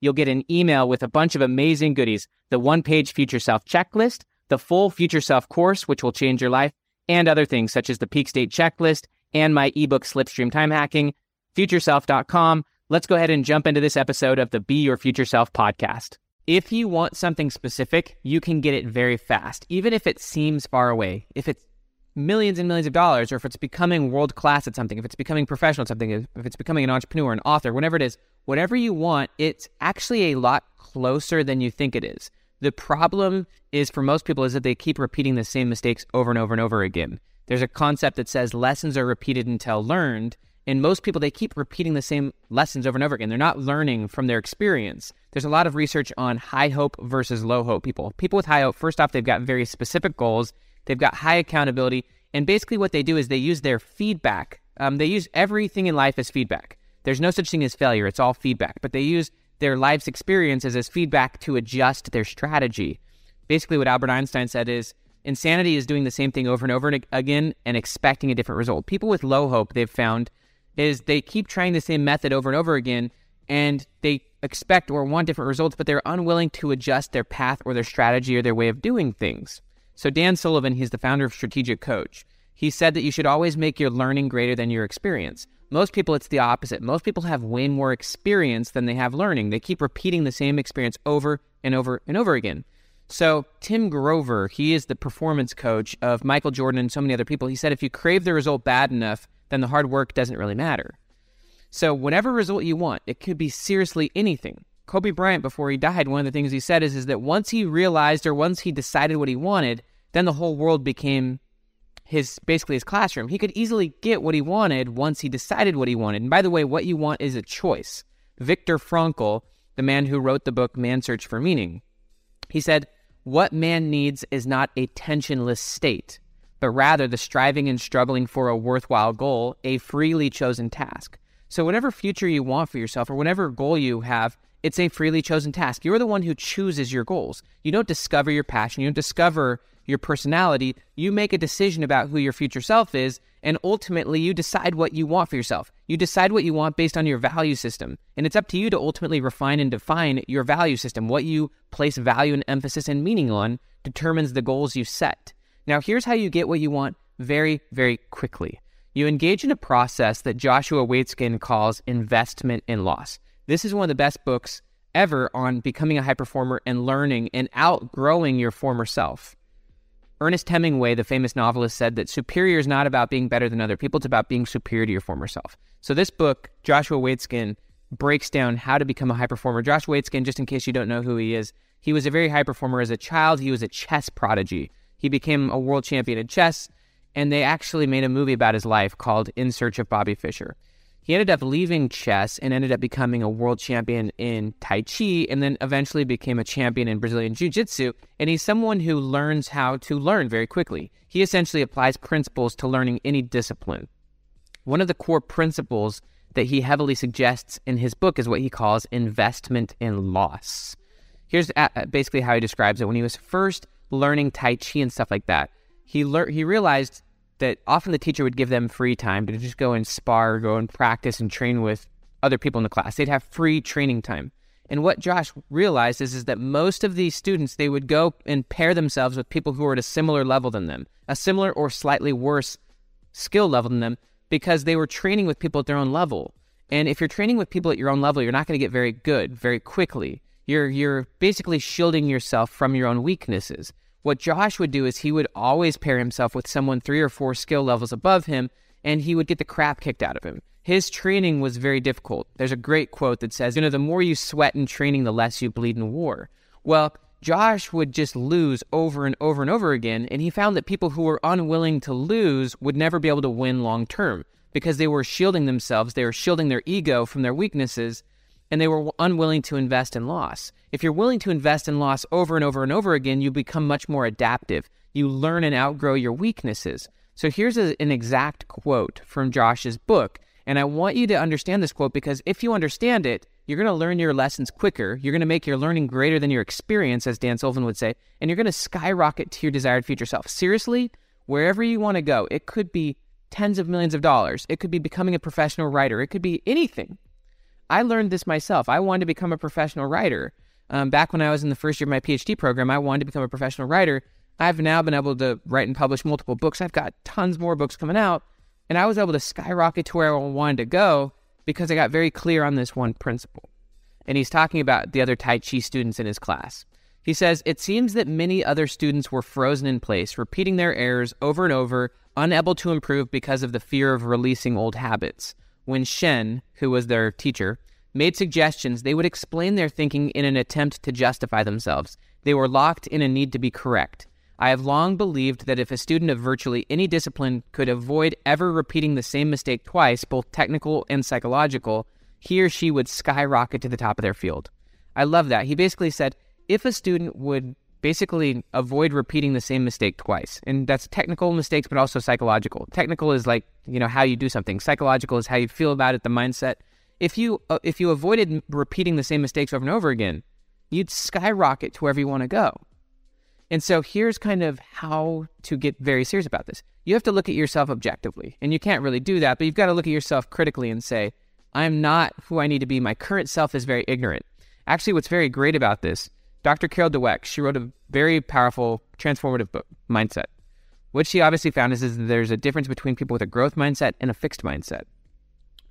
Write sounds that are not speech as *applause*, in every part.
You'll get an email with a bunch of amazing goodies the one page Future Self checklist, the full Future Self course, which will change your life, and other things such as the peak state checklist and my ebook Slipstream Time Hacking futureself.com. Let's go ahead and jump into this episode of the Be Your Future Self podcast. If you want something specific, you can get it very fast, even if it seems far away. If it's millions and millions of dollars, or if it's becoming world class at something, if it's becoming professional at something, if it's becoming an entrepreneur, an author, whatever it is, whatever you want, it's actually a lot closer than you think it is. The problem is for most people is that they keep repeating the same mistakes over and over and over again. There's a concept that says lessons are repeated until learned, and most people, they keep repeating the same lessons over and over again. They're not learning from their experience. There's a lot of research on high hope versus low hope people. People with high hope, first off, they've got very specific goals, they've got high accountability, and basically what they do is they use their feedback. Um, they use everything in life as feedback. There's no such thing as failure, it's all feedback, but they use their life's experiences as feedback to adjust their strategy. Basically, what Albert Einstein said is insanity is doing the same thing over and over again and expecting a different result. People with low hope, they've found, is they keep trying the same method over and over again and they expect or want different results, but they're unwilling to adjust their path or their strategy or their way of doing things. So, Dan Sullivan, he's the founder of Strategic Coach. He said that you should always make your learning greater than your experience. Most people, it's the opposite. Most people have way more experience than they have learning. They keep repeating the same experience over and over and over again. So, Tim Grover, he is the performance coach of Michael Jordan and so many other people. He said if you crave the result bad enough, then the hard work doesn't really matter. So, whatever result you want, it could be seriously anything. Kobe Bryant, before he died, one of the things he said is, is that once he realized or once he decided what he wanted, then the whole world became his basically his classroom. He could easily get what he wanted once he decided what he wanted. And by the way, what you want is a choice. Viktor Frankl, the man who wrote the book Man's Search for Meaning, he said, What man needs is not a tensionless state but rather the striving and struggling for a worthwhile goal, a freely chosen task. So, whatever future you want for yourself or whatever goal you have, it's a freely chosen task. You're the one who chooses your goals. You don't discover your passion, you don't discover your personality. You make a decision about who your future self is, and ultimately you decide what you want for yourself. You decide what you want based on your value system. And it's up to you to ultimately refine and define your value system. What you place value and emphasis and meaning on determines the goals you set. Now, here's how you get what you want very, very quickly. You engage in a process that Joshua Waitzkin calls investment in loss. This is one of the best books ever on becoming a high performer and learning and outgrowing your former self. Ernest Hemingway, the famous novelist, said that superior is not about being better than other people, it's about being superior to your former self. So, this book, Joshua Waitzkin, breaks down how to become a high performer. Joshua Waitzkin, just in case you don't know who he is, he was a very high performer as a child. He was a chess prodigy. He became a world champion in chess, and they actually made a movie about his life called In Search of Bobby Fischer. He ended up leaving chess and ended up becoming a world champion in Tai Chi and then eventually became a champion in Brazilian Jiu Jitsu. And he's someone who learns how to learn very quickly. He essentially applies principles to learning any discipline. One of the core principles that he heavily suggests in his book is what he calls investment in loss. Here's basically how he describes it. When he was first learning Tai Chi and stuff like that, he lear- he realized that often the teacher would give them free time to just go and spar, go and practice and train with other people in the class. They'd have free training time. And what Josh realized is, is that most of these students, they would go and pair themselves with people who are at a similar level than them, a similar or slightly worse skill level than them, because they were training with people at their own level. And if you're training with people at your own level, you're not going to get very good very quickly. You're, you're basically shielding yourself from your own weaknesses. What Josh would do is he would always pair himself with someone three or four skill levels above him, and he would get the crap kicked out of him. His training was very difficult. There's a great quote that says, you know, the more you sweat in training, the less you bleed in war. Well, Josh would just lose over and over and over again, and he found that people who were unwilling to lose would never be able to win long term because they were shielding themselves, they were shielding their ego from their weaknesses, and they were unwilling to invest in loss. If you're willing to invest in loss over and over and over again, you become much more adaptive. You learn and outgrow your weaknesses. So here's a, an exact quote from Josh's book. And I want you to understand this quote because if you understand it, you're going to learn your lessons quicker. You're going to make your learning greater than your experience, as Dan Sullivan would say, and you're going to skyrocket to your desired future self. Seriously, wherever you want to go, it could be tens of millions of dollars. It could be becoming a professional writer. It could be anything. I learned this myself. I wanted to become a professional writer. Um, back when I was in the first year of my PhD program, I wanted to become a professional writer. I've now been able to write and publish multiple books. I've got tons more books coming out. And I was able to skyrocket to where I wanted to go because I got very clear on this one principle. And he's talking about the other Tai Chi students in his class. He says, It seems that many other students were frozen in place, repeating their errors over and over, unable to improve because of the fear of releasing old habits. When Shen, who was their teacher, made suggestions, they would explain their thinking in an attempt to justify themselves. They were locked in a need to be correct. I have long believed that if a student of virtually any discipline could avoid ever repeating the same mistake twice, both technical and psychological, he or she would skyrocket to the top of their field. I love that. He basically said if a student would basically avoid repeating the same mistake twice, and that's technical mistakes, but also psychological. Technical is like, you know, how you do something, psychological is how you feel about it, the mindset. If you, uh, if you avoided repeating the same mistakes over and over again, you'd skyrocket to wherever you want to go. And so here's kind of how to get very serious about this. You have to look at yourself objectively, and you can't really do that, but you've got to look at yourself critically and say, I'm not who I need to be. My current self is very ignorant. Actually, what's very great about this, Dr. Carol Dweck, she wrote a very powerful, transformative book, Mindset. What she obviously found is, is that there's a difference between people with a growth mindset and a fixed mindset.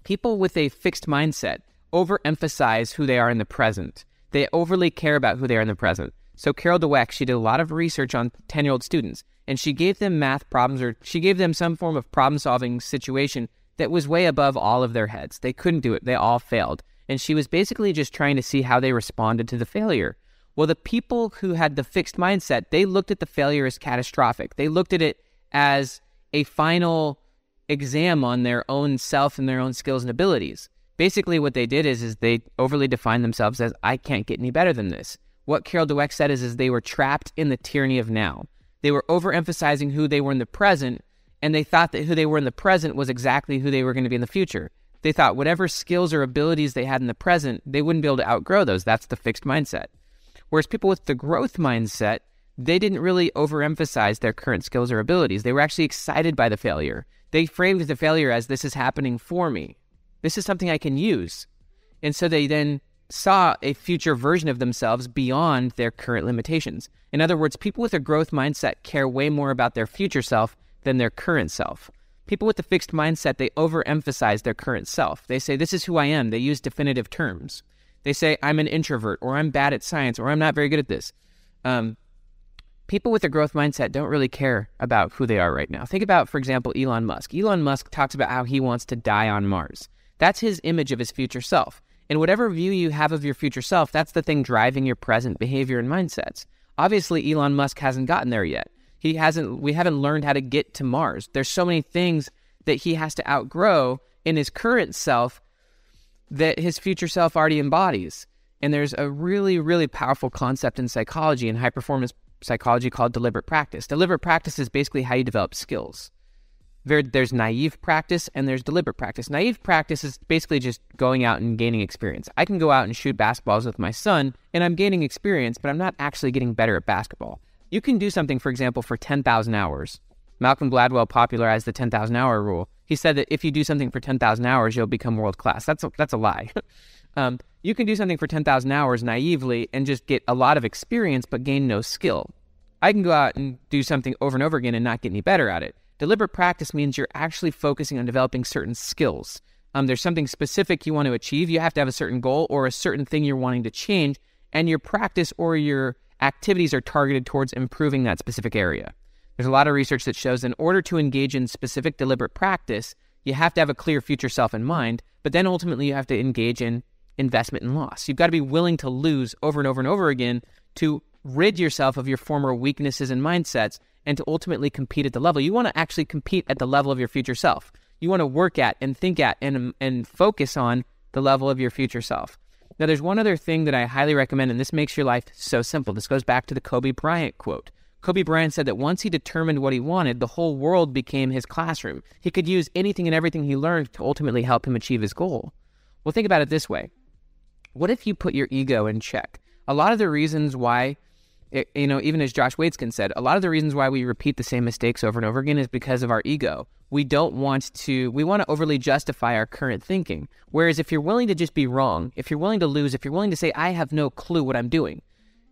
People with a fixed mindset overemphasize who they are in the present. They overly care about who they are in the present. So Carol Dweck, she did a lot of research on 10-year-old students, and she gave them math problems or she gave them some form of problem-solving situation that was way above all of their heads. They couldn't do it. They all failed. And she was basically just trying to see how they responded to the failure. Well, the people who had the fixed mindset, they looked at the failure as catastrophic. They looked at it as a final exam on their own self and their own skills and abilities. Basically, what they did is, is they overly defined themselves as, I can't get any better than this. What Carol Dweck said is, is they were trapped in the tyranny of now. They were overemphasizing who they were in the present, and they thought that who they were in the present was exactly who they were going to be in the future. They thought whatever skills or abilities they had in the present, they wouldn't be able to outgrow those. That's the fixed mindset. Whereas people with the growth mindset, they didn't really overemphasize their current skills or abilities. They were actually excited by the failure. They framed the failure as this is happening for me. This is something I can use. And so they then saw a future version of themselves beyond their current limitations. In other words, people with a growth mindset care way more about their future self than their current self. People with a fixed mindset, they overemphasize their current self. They say, This is who I am. They use definitive terms. They say, I'm an introvert, or I'm bad at science, or I'm not very good at this. Um, people with a growth mindset don't really care about who they are right now. Think about, for example, Elon Musk. Elon Musk talks about how he wants to die on Mars. That's his image of his future self. And whatever view you have of your future self, that's the thing driving your present behavior and mindsets. Obviously, Elon Musk hasn't gotten there yet. He hasn't we haven't learned how to get to Mars. There's so many things that he has to outgrow in his current self that his future self already embodies. And there's a really, really powerful concept in psychology and high performance psychology called deliberate practice. Deliberate practice is basically how you develop skills there, there's naive practice and there's deliberate practice. Naive practice is basically just going out and gaining experience. I can go out and shoot basketballs with my son and I'm gaining experience, but I'm not actually getting better at basketball. You can do something, for example, for 10,000 hours. Malcolm Gladwell popularized the 10,000 hour rule. He said that if you do something for 10,000 hours, you'll become world class. That's a, that's a lie. *laughs* um, you can do something for 10,000 hours naively and just get a lot of experience, but gain no skill. I can go out and do something over and over again and not get any better at it. Deliberate practice means you're actually focusing on developing certain skills. Um, there's something specific you want to achieve. You have to have a certain goal or a certain thing you're wanting to change, and your practice or your activities are targeted towards improving that specific area. There's a lot of research that shows in order to engage in specific deliberate practice, you have to have a clear future self in mind, but then ultimately you have to engage in investment and loss. You've got to be willing to lose over and over and over again to rid yourself of your former weaknesses and mindsets and to ultimately compete at the level. You want to actually compete at the level of your future self. You want to work at and think at and, and focus on the level of your future self. Now, there's one other thing that I highly recommend, and this makes your life so simple. This goes back to the Kobe Bryant quote. Kobe Bryant said that once he determined what he wanted, the whole world became his classroom. He could use anything and everything he learned to ultimately help him achieve his goal. Well, think about it this way What if you put your ego in check? A lot of the reasons why eh, you know, even as Josh Waitzkin said, a lot of the reasons why we repeat the same mistakes over and over again is because of our ego. We don't want to, we want to overly justify our current thinking. Whereas if you're willing to just be wrong, if you're willing to lose, if you're willing to say, I have no clue what I'm doing,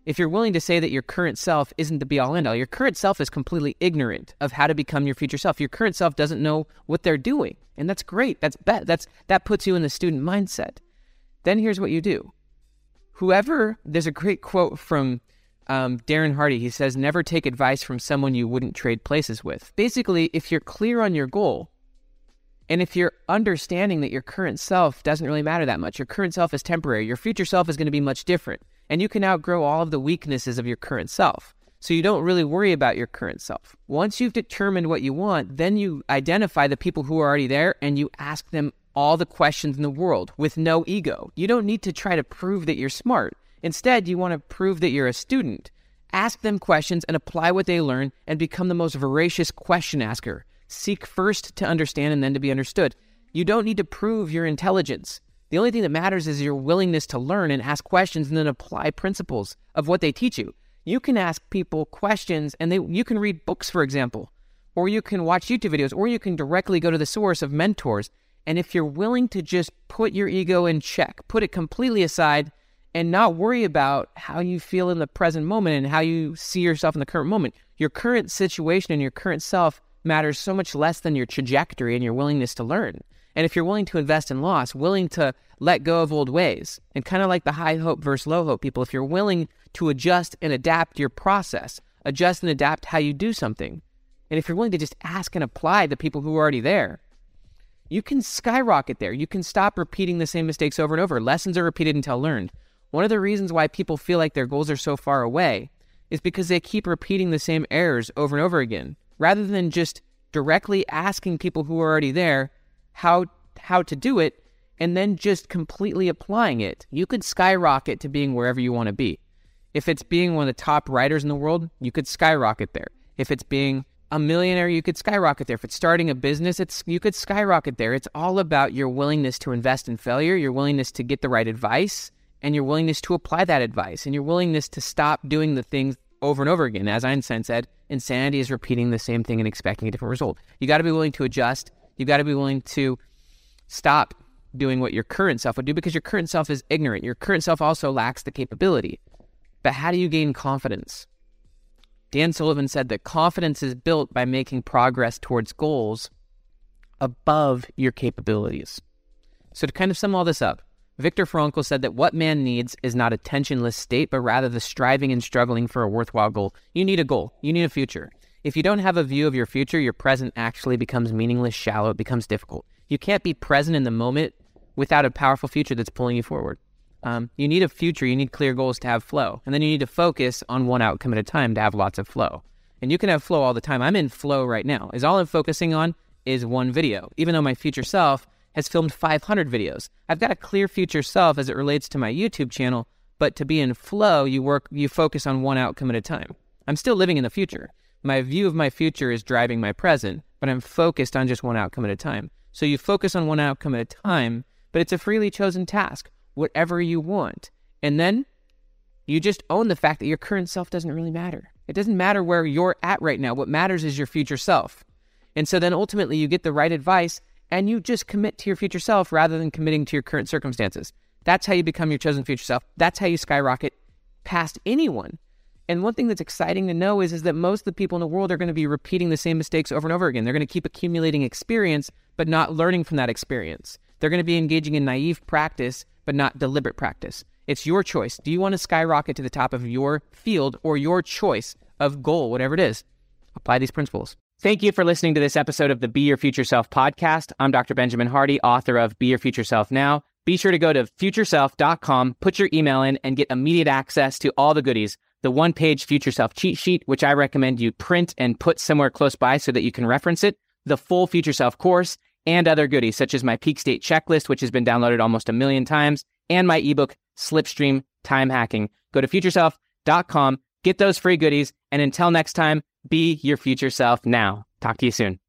if you're willing to say that your current self isn't the be all end all, your current self is completely ignorant of how to become your future self. Your current self doesn't know what they're doing. And that's great. That's be- that's that puts you in the student mindset. Then here's what you do. Whoever there's a great quote from um, Darren Hardy, he says, never take advice from someone you wouldn't trade places with. Basically, if you're clear on your goal, and if you're understanding that your current self doesn't really matter that much, your current self is temporary, your future self is going to be much different, and you can outgrow all of the weaknesses of your current self. So you don't really worry about your current self. Once you've determined what you want, then you identify the people who are already there and you ask them all the questions in the world with no ego. You don't need to try to prove that you're smart. Instead, you want to prove that you're a student. Ask them questions and apply what they learn and become the most voracious question asker. Seek first to understand and then to be understood. You don't need to prove your intelligence. The only thing that matters is your willingness to learn and ask questions and then apply principles of what they teach you. You can ask people questions and they you can read books for example, or you can watch YouTube videos or you can directly go to the source of mentors. And if you're willing to just put your ego in check, put it completely aside and not worry about how you feel in the present moment and how you see yourself in the current moment. Your current situation and your current self matters so much less than your trajectory and your willingness to learn. And if you're willing to invest in loss, willing to let go of old ways, and kind of like the high hope versus low hope people, if you're willing to adjust and adapt your process, adjust and adapt how you do something, and if you're willing to just ask and apply the people who are already there, you can skyrocket there. You can stop repeating the same mistakes over and over. Lessons are repeated until learned. One of the reasons why people feel like their goals are so far away is because they keep repeating the same errors over and over again, rather than just directly asking people who are already there how how to do it and then just completely applying it. You could skyrocket to being wherever you want to be. If it's being one of the top writers in the world, you could skyrocket there. If it's being a millionaire, you could skyrocket there. If it's starting a business, it's you could skyrocket there. It's all about your willingness to invest in failure, your willingness to get the right advice, and your willingness to apply that advice and your willingness to stop doing the things over and over again. As Einstein said, insanity is repeating the same thing and expecting a different result. You got to be willing to adjust. You got to be willing to stop doing what your current self would do because your current self is ignorant. Your current self also lacks the capability. But how do you gain confidence? Dan Sullivan said that confidence is built by making progress towards goals above your capabilities. So, to kind of sum all this up, Viktor Frankl said that what man needs is not a tensionless state, but rather the striving and struggling for a worthwhile goal. You need a goal, you need a future. If you don't have a view of your future, your present actually becomes meaningless, shallow, it becomes difficult. You can't be present in the moment without a powerful future that's pulling you forward. Um, you need a future, you need clear goals to have flow. And then you need to focus on one outcome at a time to have lots of flow. And you can have flow all the time. I'm in flow right now. Is all I'm focusing on is one video, even though my future self has filmed 500 videos. I've got a clear future self as it relates to my YouTube channel, but to be in flow, you work you focus on one outcome at a time. I'm still living in the future. My view of my future is driving my present, but I'm focused on just one outcome at a time. So you focus on one outcome at a time, but it's a freely chosen task, whatever you want. And then you just own the fact that your current self doesn't really matter. It doesn't matter where you're at right now. What matters is your future self. And so then ultimately you get the right advice and you just commit to your future self rather than committing to your current circumstances. That's how you become your chosen future self. That's how you skyrocket past anyone. And one thing that's exciting to know is, is that most of the people in the world are going to be repeating the same mistakes over and over again. They're going to keep accumulating experience, but not learning from that experience. They're going to be engaging in naive practice, but not deliberate practice. It's your choice. Do you want to skyrocket to the top of your field or your choice of goal, whatever it is? Apply these principles. Thank you for listening to this episode of the Be Your Future Self podcast. I'm Dr. Benjamin Hardy, author of Be Your Future Self Now. Be sure to go to futureself.com, put your email in, and get immediate access to all the goodies. The one page Future Self cheat sheet, which I recommend you print and put somewhere close by so that you can reference it, the full Future Self course, and other goodies such as my peak state checklist, which has been downloaded almost a million times, and my ebook, Slipstream Time Hacking. Go to futureself.com, get those free goodies, and until next time, be your future self now. Talk to you soon.